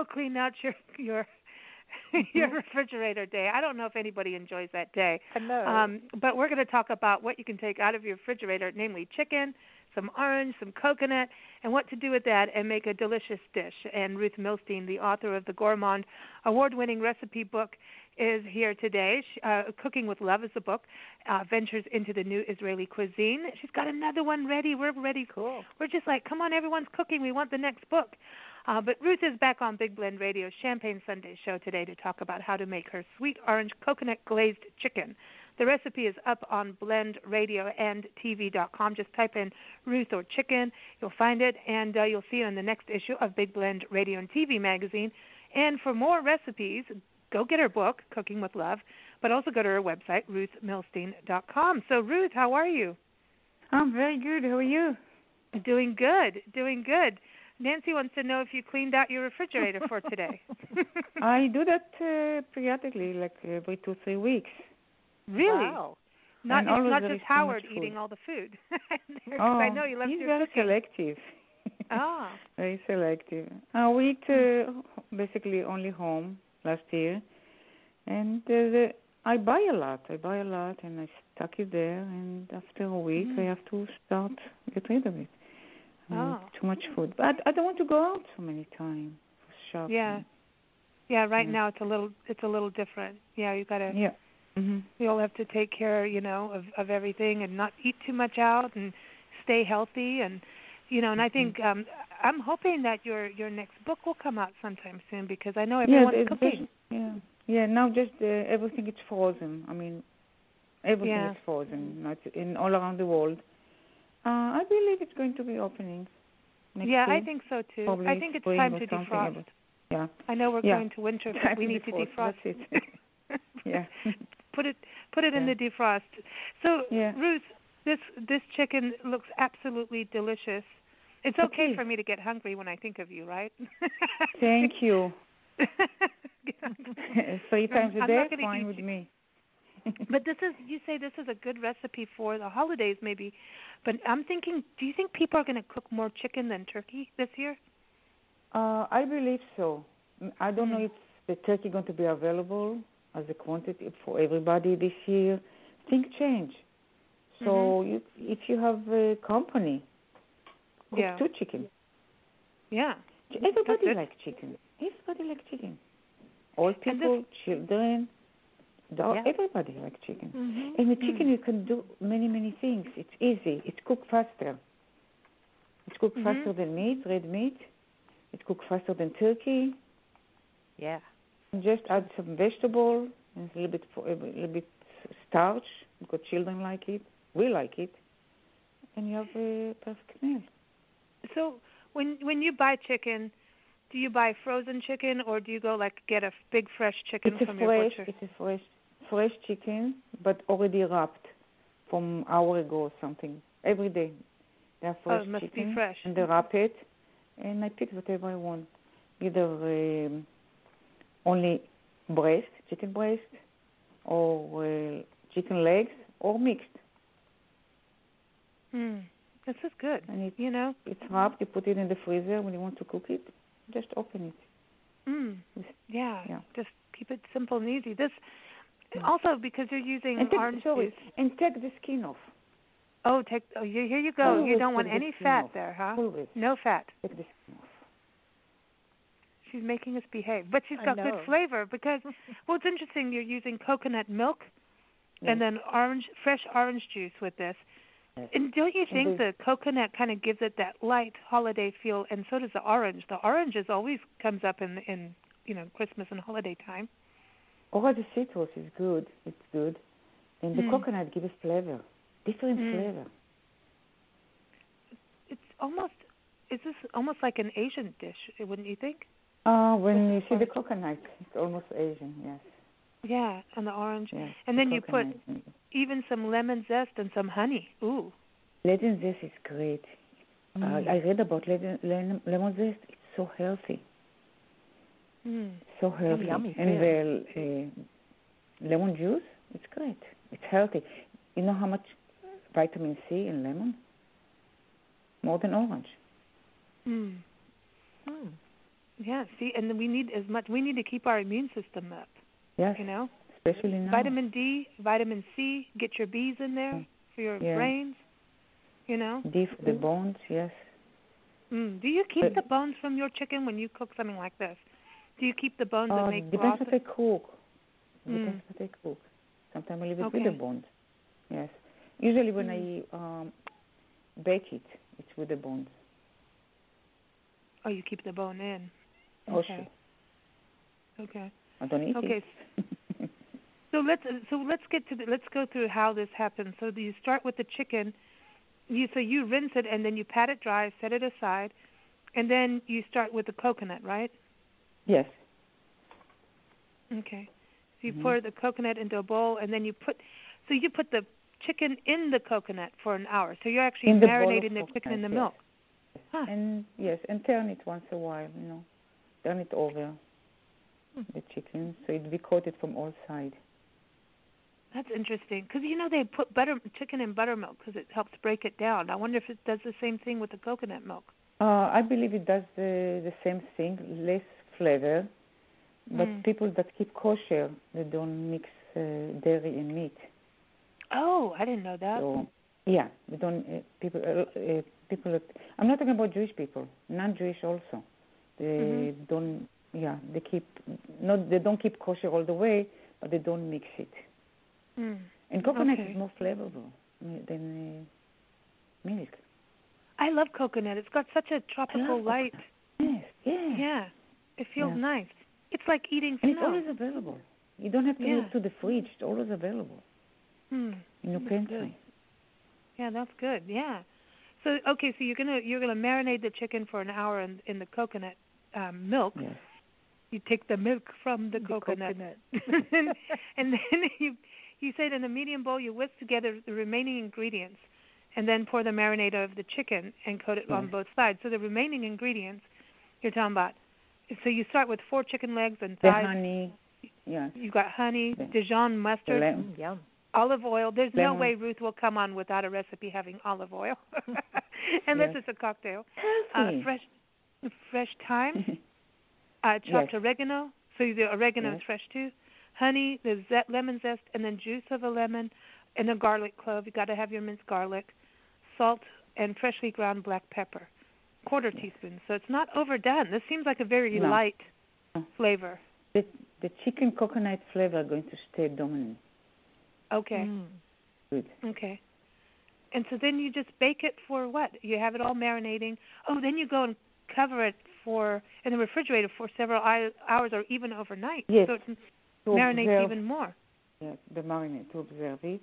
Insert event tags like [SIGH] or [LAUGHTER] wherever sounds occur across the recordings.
National Clean Out Your Your [LAUGHS] your refrigerator day. I don't know if anybody enjoys that day. I know. Um, but we're going to talk about what you can take out of your refrigerator, namely chicken, some orange, some coconut, and what to do with that and make a delicious dish. And Ruth Milstein, the author of the Gourmand award-winning recipe book, is here today. She, uh, Cooking with Love is the book. Uh, ventures into the new Israeli cuisine. She's got another one ready. We're ready. Cool. We're just like, come on, everyone's cooking. We want the next book. Uh, but Ruth is back on Big Blend Radio's Champagne Sunday show today to talk about how to make her sweet orange coconut glazed chicken. The recipe is up on blendradioandtv.com. Just type in Ruth or chicken. You'll find it, and uh, you'll see it on the next issue of Big Blend Radio and TV magazine. And for more recipes, go get her book, Cooking with Love, but also go to her website, ruthmilstein.com. So, Ruth, how are you? I'm very good. How are you? Doing good, doing good. Nancy wants to know if you cleaned out your refrigerator for today. [LAUGHS] I do that uh, periodically, like every two, three weeks. Really? Wow. Not And it's not just is so much Howard eating all the food. [LAUGHS] oh, I know you love he's very cooking. selective. [LAUGHS] Ah. very selective. Uh, we eat uh, basically only home last year, and uh, the, I buy a lot. I buy a lot, and I stuck it there. And after a week, Mhm. I have to start get rid of it. I Oh. Too much food, but I don't want to go out so many times for shopping. Yeah. Yeah, right Yeah. now it's a little it's a little different. Yeah, you got to Yeah. hmm we all have to take care, you know, of of everything and not eat too much out and stay healthy and you know, and I Mm-hmm. think um I'm hoping that your your next book will come out sometime soon because I know Yeah, everyone's it's cooking. just- yeah, yeah. Now just uh, everything is frozen. I mean, everything Yeah. is frozen. Not in all around the world. Uh, I believe it's going to be opening. Next yeah, I think so too. probably I think it's time to defrost. but- Yeah. I know we're Yeah. going to winter, [LAUGHS] but Time we need to defrost, that's it. [LAUGHS] Yeah. [LAUGHS] put it put it in the defrost. So Yeah. Ruth, this this chicken looks absolutely delicious. It's okay for me to get hungry when I think of you, right? Thank you. Three times a day, fine with me. [LAUGHS] but this is you say this is a good recipe for the holidays maybe. But I'm thinking, do you think people are going to cook more chicken than turkey this year? Uh, I believe so. Mm, I don't know Mm. if the turkey going to be available as a quantity for everybody this year. Things change. So Mhm. you, if you have a company, cook Yeah. two chicken. Yeah. Everybody good. like chicken. Everybody like chicken. Old people, children, dog, Yeah. everybody likes chicken. Mm-hmm. And with chicken, you can do many, many things. It's easy. It's cooked faster. It's cooked Mhm. faster than meat, red meat. It's cooked faster than turkey. Yeah. And just add some vegetable and a little bit, a little bit starch because children like it. We like it, and you have a perfect meal. So when when you buy chicken, do you buy frozen chicken or do you go like get a big fresh chicken It's from fresh, your butcher? it's a fresh, fresh chicken, but already wrapped from hour ago or something. Every day, they're Oh, fresh be chicken, fresh. and they wrap it, and I pick whatever I want, either um, only breast, chicken breast, or uh, chicken legs, or mixed. Mm. This is good. And it, You know. it's wrapped. You put it in the freezer when you want to cook it. Just open it. Mm. Yeah. Yeah. Just keep it simple and easy. This. Also because you're using And take, orange sorry, juice. and take the skin off. Oh, take oh you, here you go. you don't want take the any fat off. there, huh? Always No fat. take the skin off. She's making us behave, but she's got good flavor because [LAUGHS] well, it's interesting. You're using coconut milk Yeah. and then orange, fresh orange juice with this. Yes. And don't you think the- the coconut kind of gives it that light holiday feel? And so does the orange. The orange is always comes up in in you know Christmas and holiday time. Or the citrus is good. It's good. And the Mm. coconut gives flavor, different Mm. flavor. It's almost is this almost like an Asian dish? Wouldn't you think? Uh, when you see the coconut, it's almost Asian, yes. Yeah, and the orange, yes And the then you put- even some lemon zest and some honey. Ooh. Lemon zest is great. Mm. Uh, I read about lemon, lemon, lemon zest. It's so healthy, Mm. so healthy. yummy, and too. the uh, lemon juice, it's great. It's healthy. You know how much vitamin C in lemon? More than orange. Mm. Hmm. Yeah. See, and we need as much. We need to keep our immune system up. Yes. You know. Especially now. Vitamin D, vitamin C. Get your bees in there for your Yeah. brains. You know. D for the bones. Yes. Mm. Do you keep But- the bones from your chicken when you cook something like this? Do you keep the bones Uh, and make depends broth? what I cook. Mm. Depends what I cook. Sometimes I leave it Okay. with the bones. Yes. Usually when Mm. I um, bake it, it's with the bones. Oh, you keep the bone in. Oh, Okay. Okay. I don't eat Okay. it. [LAUGHS] So let's so let's get to the, let's go through how this happens. So you start with the chicken. You so you rinse it and then you pat it dry, set it aside, and then you start with the coconut, right? Yes. Okay. So you Mhm. pour the coconut into a bowl and then you put so you put the chicken in the coconut for an hour. So you're actually In the marinating the chicken in the coconut, milk. Huh. And yes, and turn it once a while, you know. Turn it over Hmm. the chicken so it be coated from all sides. That's interesting because you know they put butter chicken in buttermilk because it helps break it down. I wonder if it does the same thing with the coconut milk. Uh, I believe it does the the same thing, less flavor, but Mm. people that keep kosher, they don't mix uh, dairy and meat. Oh, I didn't know that. So yeah, they don't uh, people uh, uh, people. That, I'm not talking about Jewish people, non-Jewish also. They Mhm. don't. Yeah, they keep not. They don't keep kosher all the way, but they don't mix it. Mm. And coconut Okay. is more flavorful uh, than uh, milk. I love coconut. It's got such a tropical light. Yes, yeah. Yeah, it feels Yeah. nice. It's like eating And it's always available. You don't have to Yeah. look to the fridge. It's always available Hmm. in your pantry. Yeah, that's good. Yeah. So okay, so you're gonna you're gonna marinate the chicken for an hour in in the coconut um, milk. Yes. You take the milk from the, The coconut, coconut. [LAUGHS] and then [LAUGHS] you you say in a medium bowl you whisk together the remaining ingredients, and then pour the marinade over the chicken and coat it on both sides. So the remaining ingredients you're talking about. So you start with four chicken legs and The thighs. honey. Yes. You've got honey, The- Dijon mustard, lamb. Mm, yum. olive oil. There's no way Ruth will come on without a recipe having olive oil, unless Yes. it's a cocktail. Uh, fresh, fresh thyme, [LAUGHS] uh, chopped Yes. oregano. So the oregano is fresh too. Honey, the ze- lemon zest, and then juice of a lemon, and a garlic clove. You got to have your minced garlic, salt, and freshly ground black pepper, quarter teaspoon. So it's not overdone. This seems like a very No. light No. flavor. the the chicken coconut flavor going to stay dominant. Okay. Mm. Good. Okay. And so then you just bake it for what? You have it all marinating. Oh, then you go and cover it for in the refrigerator for several hours or even overnight. Yes. So it To marinates observe, even more. yeah, the marinade to observe it.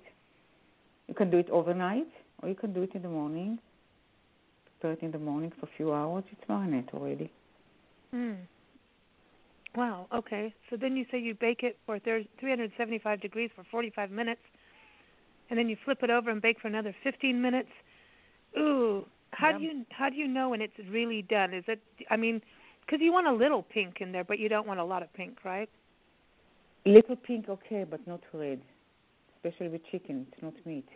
You can do it overnight, or you can do it in the morning. Prepare it in the morning for a few hours. It's marinade already. Mm. Wow. Okay. So then you say you bake it for thir- 375 degrees for 45 minutes, and then you flip it over and bake for another 15 minutes. Ooh. How do you how do you know when it's really done? Is it? I mean, because you want a little pink in there, but you don't want a lot of pink, right? Little pink, okay, but not red. Especially with chicken, it's not meat.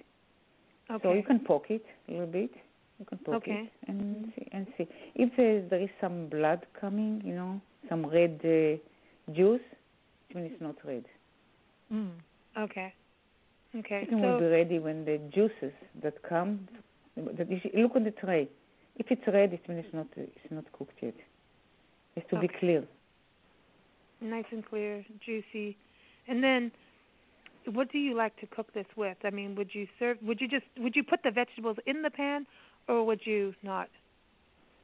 Okay. So you can poke it a little bit. You can poke Okay. it and see, and see if there, there is some blood coming. You know, some red uh, juice. It means it's not red. Mm. Okay. Okay. Chicken will be ready when the juices that come. That you should- look on the tray. If it's red, it means it's not it's not cooked yet. It's to be clear. nice and clear, juicy. And then what do you like to cook this with? I mean, would you serve would you just would you put the vegetables in the pan or would you not?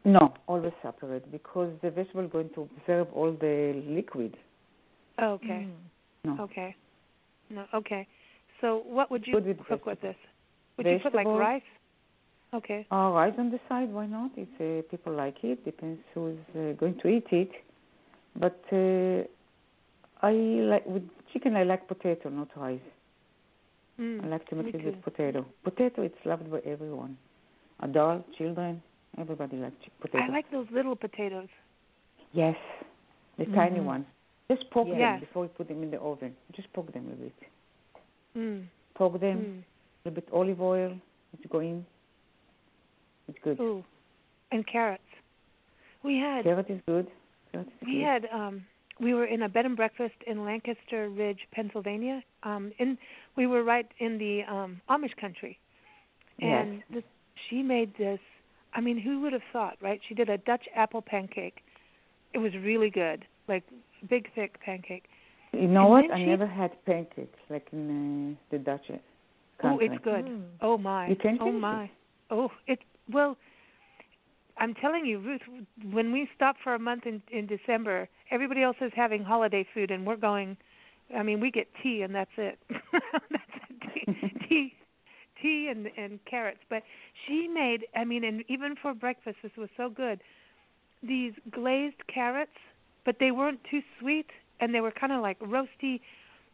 No, always separate because the vegetable is going to absorb all the liquid. Oh, okay. Mm. No. Okay. No, okay. So what would you cook with this? Would you put like rice? Okay. Uh, rice on the side, why not? If uh, people like it, depends who's uh, going to eat it. But uh, I like with chicken. I like potato, not rice. Mm. I like to mix me it with potato. Potato, it's loved by everyone, adults, children, everybody likes potatoes. I like those little potatoes. yes, the tiny Mhm. ones. Just poke Yes. them before you put them in the oven. Just poke them a bit. Mm. Poke them. Mm. A little bit olive oil. It's going. It's good. Ooh. And carrots. We had Carrot is good. Carrot is had um we were in a bed and breakfast in Lancaster Ridge, Pennsylvania. Um in we were right in the um Amish country. And Yes. this she made this I mean, who would have thought, right? She did a Dutch apple pancake. It was really good. Like big thick pancake. You know And what? I she- never had pancakes like in uh, the Dutch uh, Oh, it's good. Mm. Oh my. You can oh taste it. my. Oh, it well I'm telling you, Ruth, when we stop for a month in in December, everybody else is having holiday food and we're going I mean, we get tea and that's it. [LAUGHS] that's it. Tea, [LAUGHS] tea tea and and carrots, but she made I mean, and even for breakfast this was so good. These glazed carrots, but they weren't too sweet and they were kind of like roasty.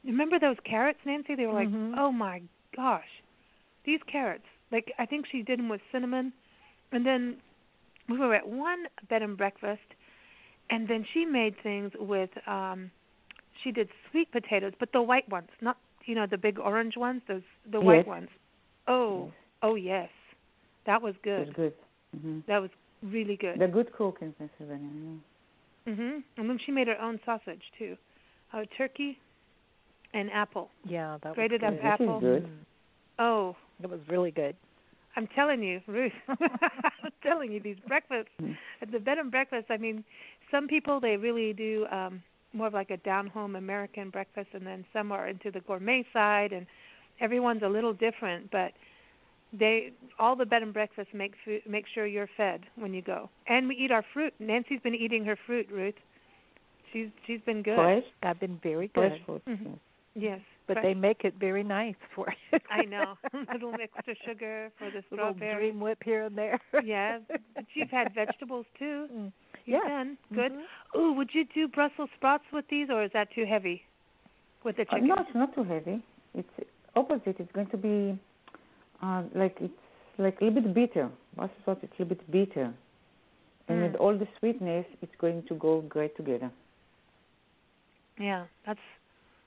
Remember those carrots, Nancy? They were like, Mhm. "Oh my gosh." These carrots, like I think she did them with cinnamon. And then we were at one bed and breakfast and then she made things with um she did sweet potatoes, but the white ones, not you know the big orange ones, those the white ones. Oh, oh yes. That was good. It good. was good. hmm That was really good. They're good cook in Pennsylvania. Yeah. Mhm. And then she made her own sausage too. Uh turkey and apple. Yeah, that Grated was up good. This is apple. good. Mm. Oh, It was really good. I'm telling you, Ruth. [LAUGHS] I'm telling you, these breakfasts at the bed and breakfast. I mean, some people they really do um more of like a down home American breakfast, and then some are into the gourmet side, and everyone's a little different. But they all the bed and breakfasts make food, make sure you're fed when you go, and we eat our fruit. Nancy's been eating her fruit, Ruth. She's she's been good. Fresh, I've been very fresh good. food. Mhm. yes. Yes, But fresh. they make it very nice for [LAUGHS] you. I know [LAUGHS] a little extra sugar for the little strawberry. dream whip here and there. Yeah, but you've had vegetables too. Mm. You've Yeah. done good. Mhm. Ooh, would you do Brussels sprouts with these, or is that too heavy with the Uh, chicken? no, it's not too heavy. It's opposite. It's going to be uh, like it's like a little bit bitter. Brussels sprouts it's a little bit bitter, and Mm. with all the sweetness, it's going to go great together. Yeah, that's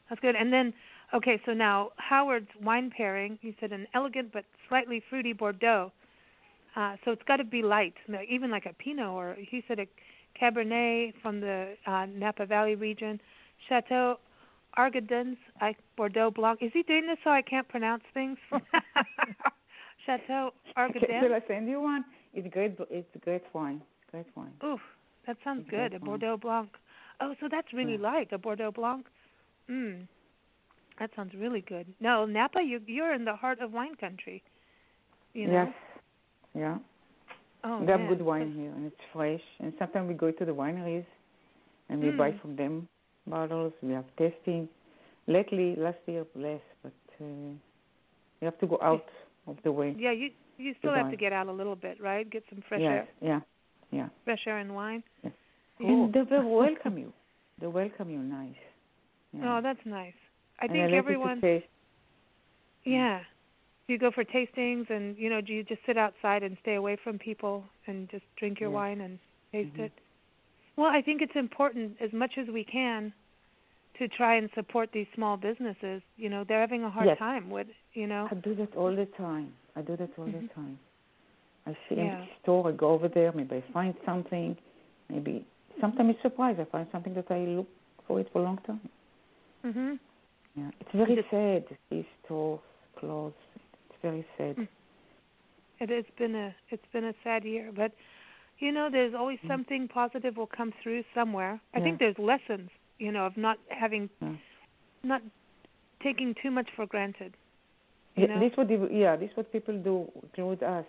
that's good. And then, okay, so now Howard's wine pairing. You said an elegant but slightly fruity Bordeaux. Uh, so it's got to be light, no, even like a Pinot, or he said a Cabernet from the uh, Napa Valley region, Chateau Argadens, I, Bordeaux Blanc. Is he doing this so I can't pronounce things? [LAUGHS] Chateau Argadens. I send you one? It's great. It's great wine. Great wine. Oof, that sounds It's good. A wine. Bordeaux Blanc. Oh, so that's really Yeah. light, a Bordeaux Blanc. Mm. That sounds really good. No, Napa, you you're in the heart of wine country. You know. Yes. Yeah. Oh, we have man. good wine here, and it's fresh. And sometimes we go to the wineries, and we buy Mm. from them bottles. We have tasting. Lately, last year less, but uh, you have to go out of the way. Yeah, you you still have to get out a little bit, right? Get some fresh air, Yeah. Yeah. fresh air and wine. Yes. Cool. And they will welcome you. They welcome you nice. Yeah. Oh, that's nice. I and think I like everyone. Yeah. Do you go for tastings and you know, do you just sit outside and stay away from people and just drink your wine and taste Mhm. it? Well, I think it's important as much as we can to try and support these small businesses. You know, they're having a hard Yes. time with, you know. I do that all the time. I do that all Mhm. the time. I see Yeah. empty store. I go over there. Maybe I find something. Maybe sometimes it's surprise. I find something that I look for it for a long time. Mhm. Yeah, it's very Just- sad. to see stores close. It's very sad. Mm. It has been a it's been a sad year, but you know, there's always Mm. something positive will come through somewhere. I think there's lessons, you know, of not having Yeah. not taking too much for granted. You Yeah, know? this what the- yeah, this what people do include us.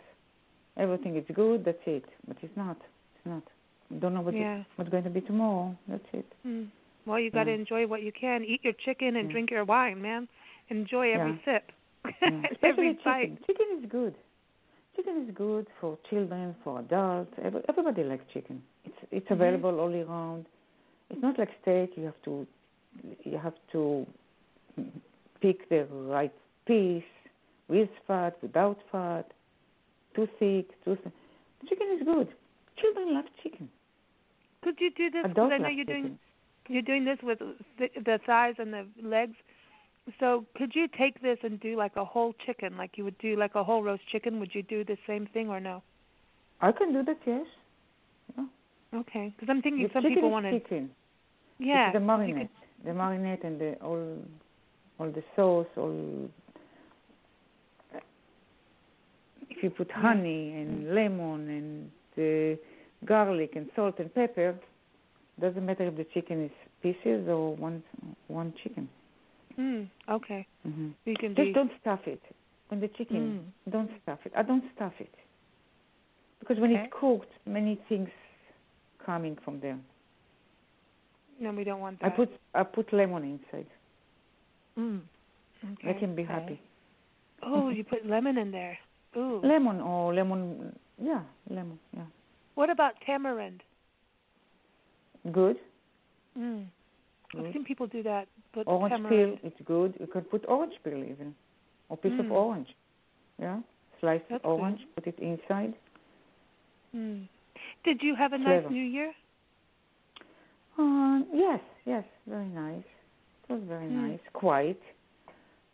Everything is good. That's it. But it's not. It's not. You don't know what Yeah. what's going to be tomorrow. That's it. Mm. Well, you got to Yeah. enjoy what you can. Eat your chicken and Yeah. drink your wine, man. Enjoy every Yeah. sip. [LAUGHS] Yeah. Especially every chicken. bite. Chicken is good. Chicken is good for children, for adults. Every, everybody likes chicken. It's it's Mhm. available all year round. It's not like steak. You have to you have to pick the right piece with fat, without fat, too thick, too. Th- chicken is good. Children love chicken. Could you do this? Adults I know you're doing chicken. you're doing this with the, the thighs and the legs. So could you take this and do like a whole chicken, like you would do like a whole roast chicken? Would you do the same thing or no? I can do that. Yes. Okay, because I'm thinking The some people want to. chicken. Yeah. It's the marinade, could- the marinade and the all, all the sauce, all. If you put honey and lemon and uh, garlic and salt and pepper, doesn't matter if the chicken is pieces or one one chicken. Mm, okay. Mm-hmm. You can Just be. don't stuff it. When the chicken, Mm. don't stuff it. I don't stuff it because when Okay. it's cooked, many things coming from there. No, we don't want that. I put I put lemon inside. Mm. Okay. Let him be Okay. happy. Oh, you put lemon in there. Ooh. Lemon or lemon, yeah, lemon, yeah. What about tamarind? Good. Mm. I've Good. seen people do that. Put Orange tamarind. peel, it's good. You can put orange peel even, or piece of Mm. orange. Yeah, slice That's orange, put it inside. Mm. Did you have a nice New Year? Uh, yes, yes, very nice. It was very Mm. nice, quiet.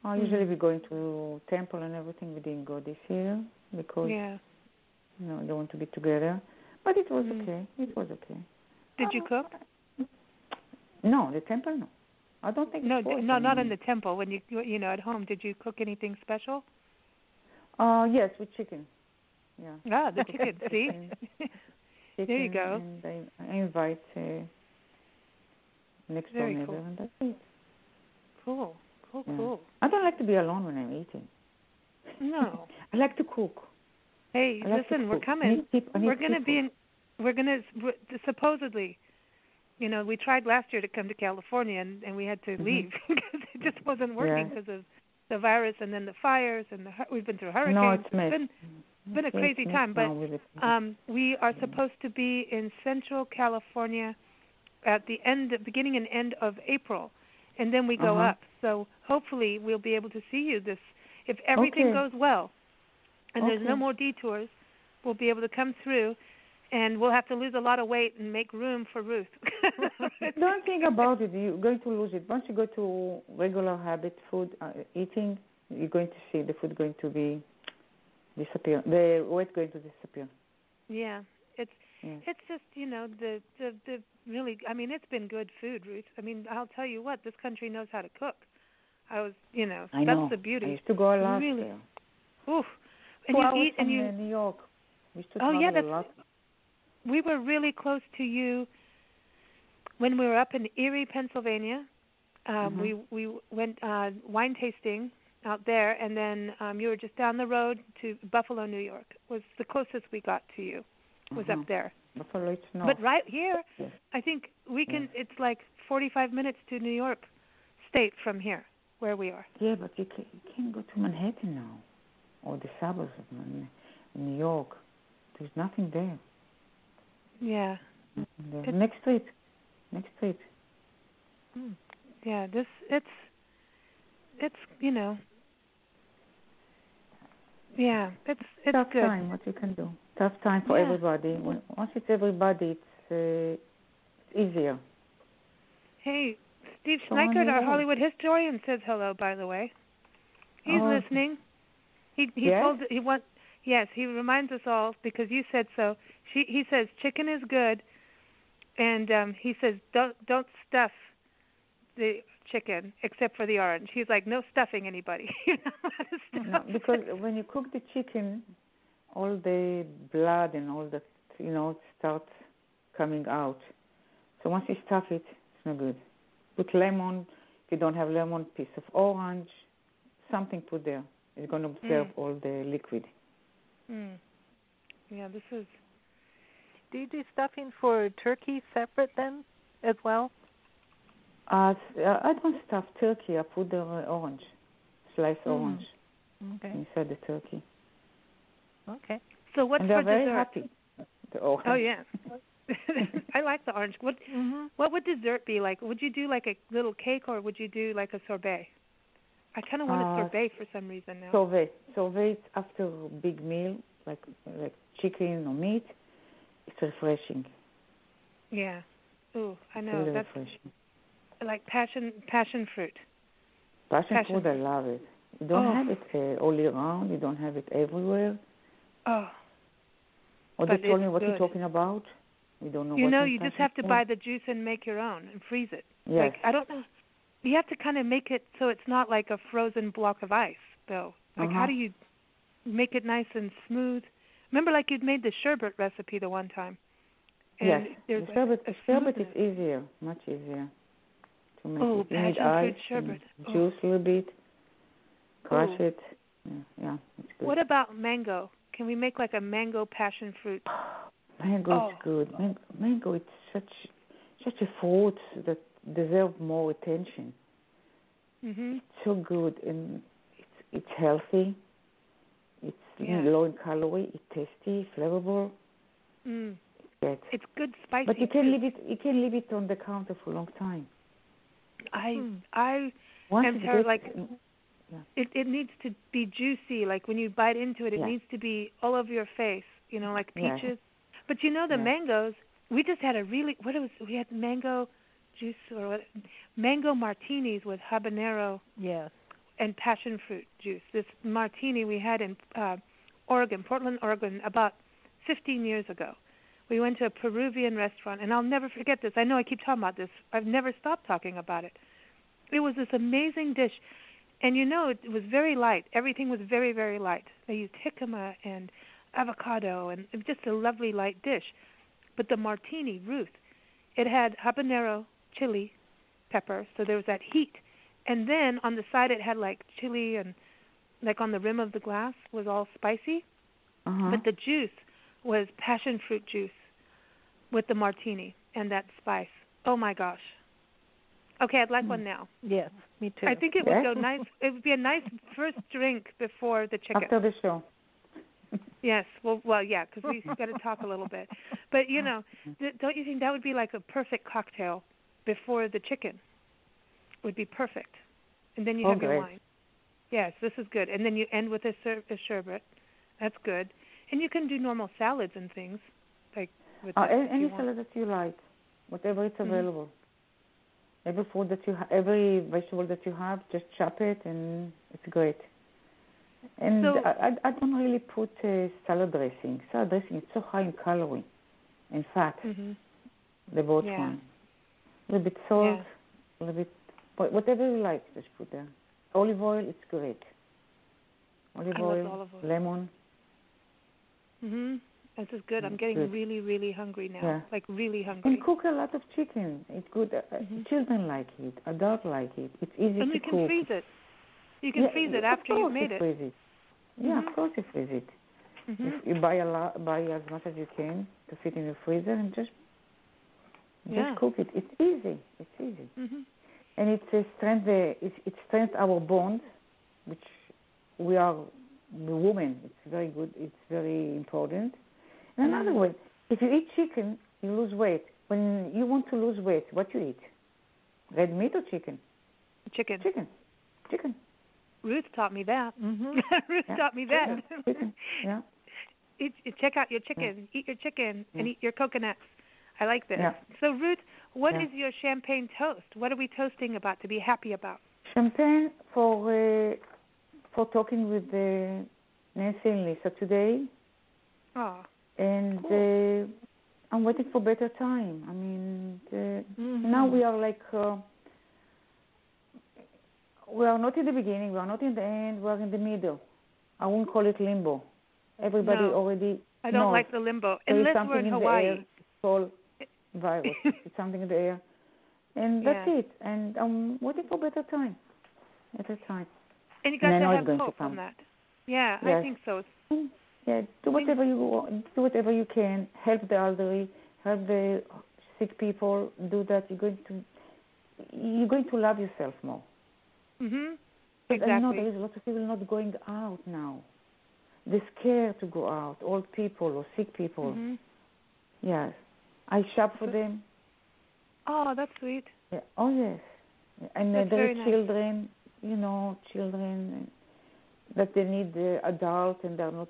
Uh, Mm. Usually we going to temple and everything. We didn't go this year because Yeah. you know they want to be together. But it was Mm. okay. It was okay. Did you Uh, cook? No, the temple no. I don't think No, no, not in the temple. When you you know at home, did you cook anything special? Uh, yes, with chicken. Yeah. Ah, the [LAUGHS] chicken. See, Chicken. There you go. And I, invite uh, next door Very neighbor, cool. and that's it. cool, cool, Yeah. cool. I don't like to be alone when I'm eating. No. [LAUGHS] I like to cook. Hey, like listen, we're cook. Coming. need I need We're going to be in. We're going to supposedly. You know, we tried last year to come to California, and and we had to Mhm. leave [LAUGHS] because it just wasn't working Yeah. because of the virus, and then the fires, and the we've been through hurricanes. No, it's mess. been been a crazy time, but, now with it. Um, we are supposed to be in Central California at the end, beginning and end of April, and then we go Uh-huh. up. So hopefully we'll be able to see you this. If everything Okay. goes well, and there's no more detours, we'll be able to come through, and we'll have to lose a lot of weight and make room for Ruth. [LAUGHS] Don't think about it. You're going to lose it. Once you go to regular habit food uh, eating, you're going to see the food going to be disappear. The weight going to disappear. Yeah, it's Yeah. it's just you know the the the really I mean it's been good food, Ruth. I mean I'll tell you what this country knows how to cook. I was you know I that's know. the I beauty. used to go a lot Really? there. Oof. And Two you eat and you uh, New York. We used to Oh, yeah, that's- lot. We were really close to you when we were up in Erie, Pennsylvania. Um Mhm. we we went uh wine tasting out there and then um you were just down the road to Buffalo, New York. Was the closest we got to you. Was Uh-huh. up there. Buffalo, it's north. But right here, Yes. I think we can it's like 45 minutes to New York state from here where we are. Yeah, but you can, you can go to Manhattan now, or the suburbs of Man- New York. There's nothing there. Yeah. It's- Next street. Next street. Mm. Yeah, this it's it's, you know, yeah, it's it's Tough good. time. What you can do. Tough time for Yeah. everybody. Once it's everybody, it's uh, it's easier. Hey, Steve So Schneikert, our. Hollywood historian, says hello. By the way, he's Oh. listening. He he Yes? told he want yes he reminds us all because you said so. She he says chicken is good, and um he says don't don't stuff the chicken except for the orange. He's like no stuffing anybody. [LAUGHS] Allowed [LAUGHS] to No, because when you cook the chicken, all the blood and all that you know starts coming out. So once you stuff it, it's no good. Put lemon. If you don't have lemon, piece of orange, something put there. It's going to absorb Mm. all the liquid. Mm. Yeah, this is Do you do stuffing for turkey separate then as well? Uh, uh, I don't stuff turkey. I put the orange, sliced Mm. orange Okay. inside the turkey, Okay. so. What's and they're very happy. The [LAUGHS] orange. Oh yeah, [LAUGHS] I like the orange. What Mhm. What would dessert be like? Would you do like a little cake or would you do like a sorbet? I kind of want a Uh, sorbet for some reason now. Sorbet. Sorbet after a big meal, like like chicken or meat. It's refreshing. yeah. Ooh, I know. really That's refreshing. like passion passion fruit. Passion, passion fruit, I love it. You don't Oh. have it uh, all year round. You don't have it everywhere. Oh, Or they told me what you're good. talking about. We don't know. You know, you just have to buy the juice and make your own and freeze it. Yes. Like I don't know. You have to kind of make it so it's not like a frozen block of ice, though. Like how Uh-huh. do you make it nice and smooth? Remember, like you'd made the sherbet recipe the one time. And yes. The sherbet, sherbet is easier, much easier to make. Oh, it. You need passion fruit sherbet. and Oh. Juice a little bit. Crush Oh. it. Yeah, yeah, it's good. What about mango? Can we make like a mango passion fruit? Mango Oh. is good. Mango, mango it's such such a fruit that deserves more attention. Mhm. so good and it's it's healthy. It's Yeah. low in calorie. It's tasty, flavorful. Mm. Yes. It's good spicy. But you can too. leave it. You can leave it on the counter for a long time. I Hmm. I Once And it Tara, gets- like- it it needs to be juicy. Like when you bite into it, it Yeah. needs to be all over your face. You know, like Yeah. peaches. But you know the Yeah. mangoes. We just had a really what it was. We had mango juice or what? Mango martinis with habanero Yes. and passion fruit juice. This martini we had in uh, Oregon, Portland, Oregon, about 15 years ago. We went to a Peruvian restaurant, and I'll never forget this. I know I keep talking about this. I've never stopped talking about it. It was this amazing dish, and you know, it was very light. Everything was very, very light. They used jicama and avocado, and it was just a lovely light dish. But the martini, Ruth, it had habanero, chili, pepper, so there was that heat. And then on the side it had like chili and like on the rim of the glass was all spicy. Uh-huh. but the juice was passion fruit juice with the martini and that spice. Oh my gosh. Okay i'd like one now. Yes. Me too. i think it would go nice it would be a nice first drink before the chicken. After the show. [LAUGHS] yes well well yeah because we've got to talk a little bit. But you [LAUGHS] know th- don't you think that would be like a perfect cocktail before the chicken would be perfect and then you have your wine yes this is good and then you end with a, ser- a sherbet that's good and you can do normal salads and things like with Uh, any any salad that you like, whatever is Mhm. available. Every food that you ha- every vegetable that you have, just chop it and it's great. And So- I, I don't really put uh, salad dressing. Salad dressing is so high in calorie in fat. Mhm. The both Yeah. one. A little bit salt, Yeah. a little bit whatever you like, just put there. Olive oil, it's great. Olive oil, olive oil. lemon. Mhm. This is good. I'm getting good. really, really hungry now. Yeah. Like really hungry. And cook a lot of chicken. It's good. Uh, uh, Mhm. Children like it. Adults like it. It's easy and to you can cook. freeze it. You can Yeah, freeze it after you've course made you. Freeze it. Yeah, Mhm. of course you freeze it. Mhm. If you buy a lot, buy as much as you can to fit in the freezer, and just just Yeah. cook it. It's easy. It's easy, Mhm. and it's a strength. It, it strengthens our bond, which we are the woman. It's very good. It's very important. And another Mm. way, if you eat chicken, you lose weight. When you want to lose weight, what you eat? Red meat or chicken? Chicken. Chicken. Chicken. Ruth taught me that. Mhm. [LAUGHS] Ruth Yeah. taught me that. Yeah, chicken. Yeah. [LAUGHS] eat, check out your chicken. Eat your chicken and Yeah. eat your coconuts. I like this. Yeah. So Ruth, what is Yeah. your champagne toast? What are we toasting about to be happy about? Champagne for uh, for talking with uh, Nancy and Lisa today, Oh, and Cool. uh, I'm waiting for better time. I mean, uh, Mhm. now we are like uh, we are not in the beginning, we are not in the end, we are in the middle. I won't call it limbo. Everybody No. already I don't knows like the limbo. there is Unless something we're in in Hawaii. the air. Virus. [LAUGHS] it's something in the air, and that's Yeah. it. And I'm waiting for better time. Better time. And you got And I know to have hope on that. Yeah, I think so. Yeah, do whatever you want, do whatever you can. Help the elderly, help the sick people. Do that. You're going to you're going to love yourself more. Mhm. But I know there Exactly. is a lot of people not going out now. They're scared to go out. Old people or sick people. Mhm. Yes, I shop for them. Oh, that's sweet. Yeah. Oh yes, and uh, there very is nice. children. You know, children that they need the adult and they're not,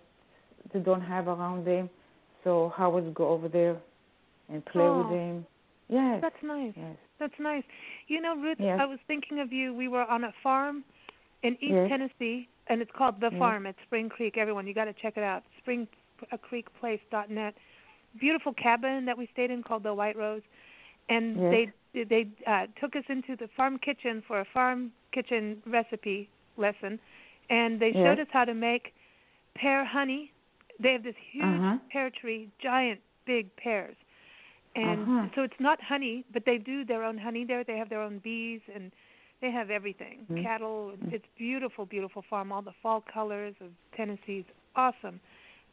they don't have around them. So how would go over there and play with Oh. them? Yes. That's nice. yes. That's nice. You know, Ruth, Yes. I was thinking of you. We were on a farm in East Yes. Tennessee, and it's called The. Farm at Spring Creek. Everyone, you got to check it out. Spring uh, Creek Place dot net. Beautiful cabin that we stayed in called the White Rose, and Yes. they they uh, took us into the farm kitchen for a farm kitchen recipe lesson, and they showed us how to make pear honey. They have this huge Uh-huh. pear tree, giant big pears, and Uh-huh. so it's not honey, but they do their own honey there. They have their own bees and they have everything, Mhm. cattle. Mhm. It's beautiful, beautiful farm. All the fall colors of Tennessee's awesome.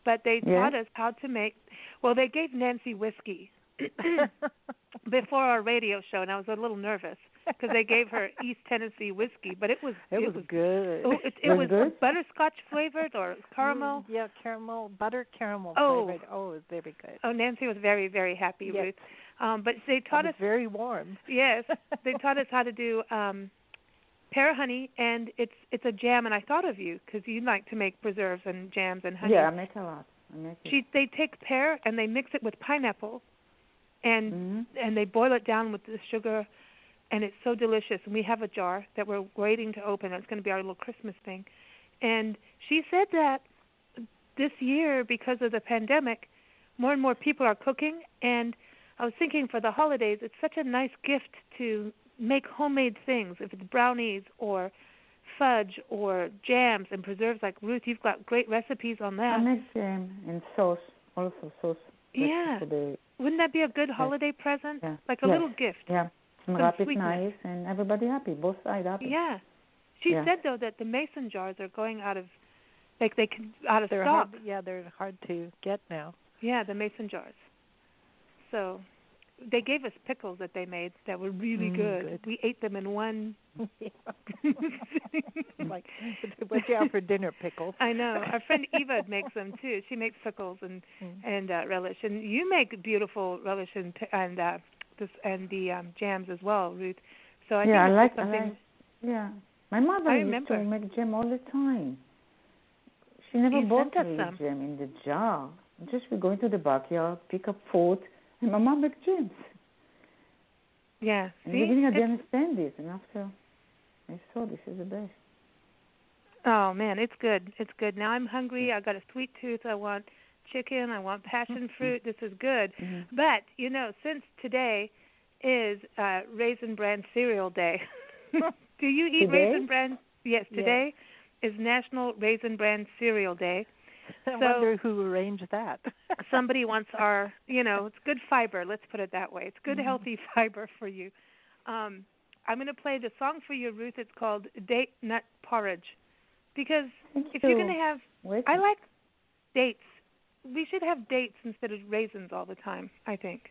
But they taught us how to make. Well, they gave Nancy whiskey [COUGHS] before our radio show, and I was a little nervous because they gave her East Tennessee whiskey, but it was it, was, good. Oh, it, it Was was butterscotch flavored or caramel. Mm, yeah, caramel, butter caramel Oh. flavored. Oh, it was very good. Oh, Nancy was very, very happy, Yes. Ruth. Um, but they taught was us very warm. Yes, [LAUGHS] they taught us how to do um pear honey, and it's it's a jam. And I thought of you because you like to make preserves and jams and honey. Yeah, I make a lot. I make it. She they take pear and they mix it with pineapple, and Mhm. and they boil it down with the sugar, and it's so delicious. And we have a jar that we're waiting to open. It's going to be our little Christmas thing. And she said that this year, because of the pandemic, more and more people are cooking. And I was thinking for the holidays, it's such a nice gift to make homemade things. If it's brownies or fudge or jams and preserves, like Ruth, you've got great recipes on I that. make jam and um, sauce, also sauce. Yeah. The, Wouldn't that be a good holiday present? Yeah. Like a Yes. little gift. yeah. Some Wrap it sweetness. nice and everybody happy. Both sides happy. Yeah. She Yeah. said though that the mason jars are going out of like they can out of They're stock. hard. Yeah, they're hard to get now. Yeah, the mason jars. So they gave us pickles that they made that were really Mm, good. good. We ate them in one [LAUGHS] [LAUGHS] like, what you have for dinner? Pickles. I know. Our friend [LAUGHS] Eva makes them too. She makes pickles and Mm. and uh, relish, and you make beautiful relish and and uh, this and the um, jams as well, Ruth. So I yeah, I think like, it's I something. like. Yeah. My mother I used to make jam all the time. She never You bought me jam in the jar. Just we go into the backyard, pick up fruit, and my mom make jams. Yeah. In See? the beginning, I didn't understand this, and after I saw this is the best. Oh man, it's good. It's good. Now I'm hungry. I got a sweet tooth. I want chicken. I want passion fruit. This is good. Mhm. But you know, since today is uh Raisin Bran Cereal Day, [LAUGHS] do you eat Today? Raisin Bran? Yes, Yes. today is National Raisin Bran Cereal Day. [LAUGHS] I So- wonder who arranged that. [LAUGHS] Somebody wants our, you know, it's good fiber. Let's put it that way. It's good, Mhm. healthy [LAUGHS] fiber for you. Um, I'm going to play the song for you, Ruth. It's called Date Nut Porridge, because Thank if you. you're going to have. I like dates. We should have dates instead of raisins all the time, I think.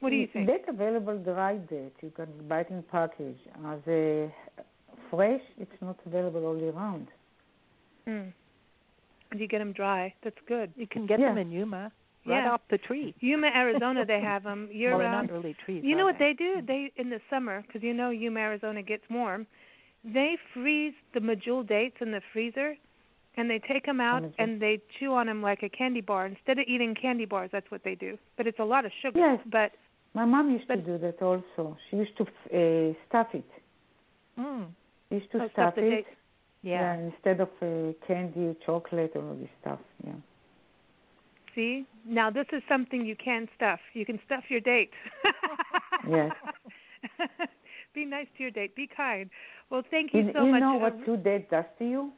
What do you think? That's available dry date. You can buy it in package. As a fresh, it's not available all year round. Mm. And you get them dry. That's good. you can get Yeah. them in Yuma, right Yeah. off the tree. Yuma, Arizona, they [LAUGHS] have them year well, they're round. not really trees. You know what they do? They in the summer, because you know Yuma, Arizona gets warm. They freeze the medjool dates in the freezer, and they take them out Medjool. and they chew on them like a candy bar. Instead of eating candy bars, that's what they do. But it's a lot of sugar. Yes. But My mom used to do that also. She used to uh, stuff it. Mm. Used to Oh, stuff stuff it. date. Yeah. instead of uh, candy, chocolate, all this stuff. Yeah. See, now this is something you can stuff. You can stuff your date. [LAUGHS] Yes. [LAUGHS] Be nice to your date. Be kind. Well, thank you You, so you much. know uh, what two dates does to you?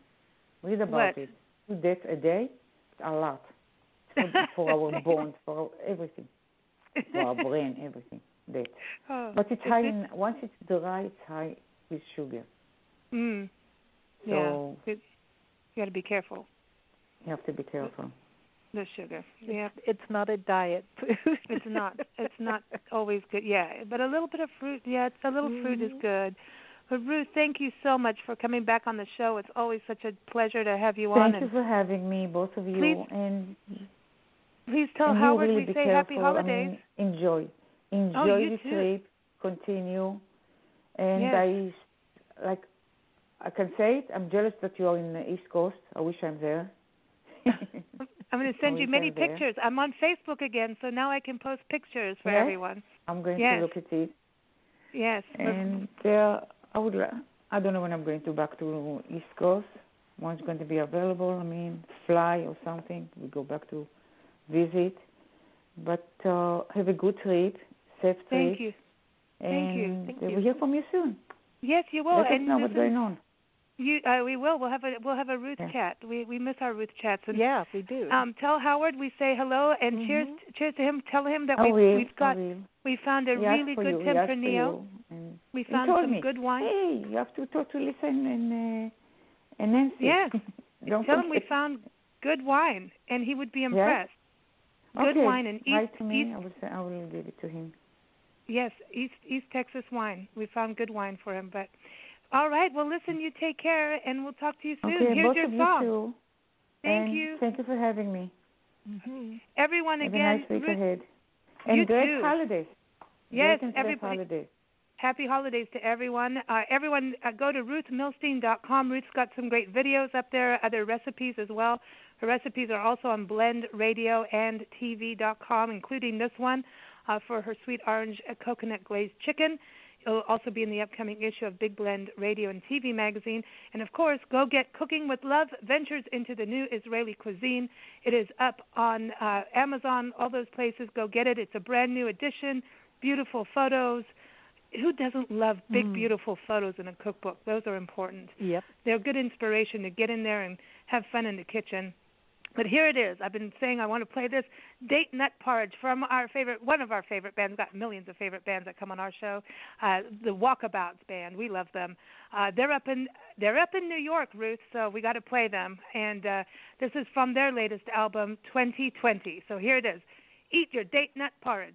Read about What? it. Two dates a day, it's a lot. For, for our [LAUGHS] bones, for everything, for our brain, everything. Date. oh, But it's high. it? In, once it's dry, it's high with sugar. Mm. So yeah. It, you got to be careful. you have to be careful. The sugar. Yeah. It's not a diet food. It's not. It's not always good. Yeah, but a little bit of fruit. Yeah, it's, a little fruit is Mhm. good. But Ruth, thank you so much for coming back on the show. It's always such a pleasure to have you on. Thank you And for having me, both of you. Please and please tell and Howard really we say careful. happy holidays. I mean, enjoy, enjoy Oh, you the too. trip. Continue, and Yes. I like. I can say it. I'm jealous that you are in the East Coast. I wish I'm there. [LAUGHS] I'm going [LAUGHS] to send you many there. pictures. I'm on Facebook again, so now I can post pictures for Yes? everyone. I'm going Yes. to look at it. Yes. And there, I would. I don't know when I'm going to back to East Coast. When it's going to be available. I mean, fly or something. We go back to visit. But uh, have a good trip, safe trip. Thank you. And Thank you. Thank we'll hear from you soon. Yes, you will. Let us and know what's going on. You, uh, we will. We'll have a we'll have a Ruth Yeah. chat. We we miss our Ruth chats. And, Yeah, we do. Um, tell Howard we say hello and cheers Mhm. cheers to him. Tell him that I we've will. we've got we found a asked really good you. He asked for Tempranillo. you. And We found some me, good wine. Hey, you have to talk to listen and uh, and Nancy. Yes. [LAUGHS] Tell him we found good wine, and he would be impressed. Good okay. wine and East to me. East I will say, I will give it to him. yes East East Texas wine. We found good wine for him. But all right, well listen, you take care, and we'll talk to you soon. Okay, Here's both your of song. you too. Thank and you. Thank you for having me. hmm Everyone Have again. a nice week Ruth- ahead. And You great too. holidays. Yes, great everybody. holidays. Happy holidays to everyone. Uh, everyone, uh, go to ruthmilstein.com. Ruth's got some great videos up there, other recipes as well. Her recipes are also on Blend Radio and TV.com, including this one uh, for her sweet orange coconut glazed chicken. It'll also be in the upcoming issue of Big Blend Radio and TV magazine. And of course, go get Cooking with Love Ventures into the New Israeli Cuisine. It is up on uh, Amazon, all those places. Go get it. It's a brand new edition, beautiful photos. Who doesn't love big, Mm. beautiful photos in a cookbook? Those are important. Yep. They're good inspiration to get in there and have fun in the kitchen. But here it is. I've been saying I want to play this date nut porridge from our favorite, one of our favorite bands. Got millions of favorite bands that come on our show. Uh, the Walkabouts band. We love them. Uh, they're up in they're up in New York, Ruth. So we got to play them. And uh, this is from their latest album, 2020. So here it is. Eat your date nut porridge.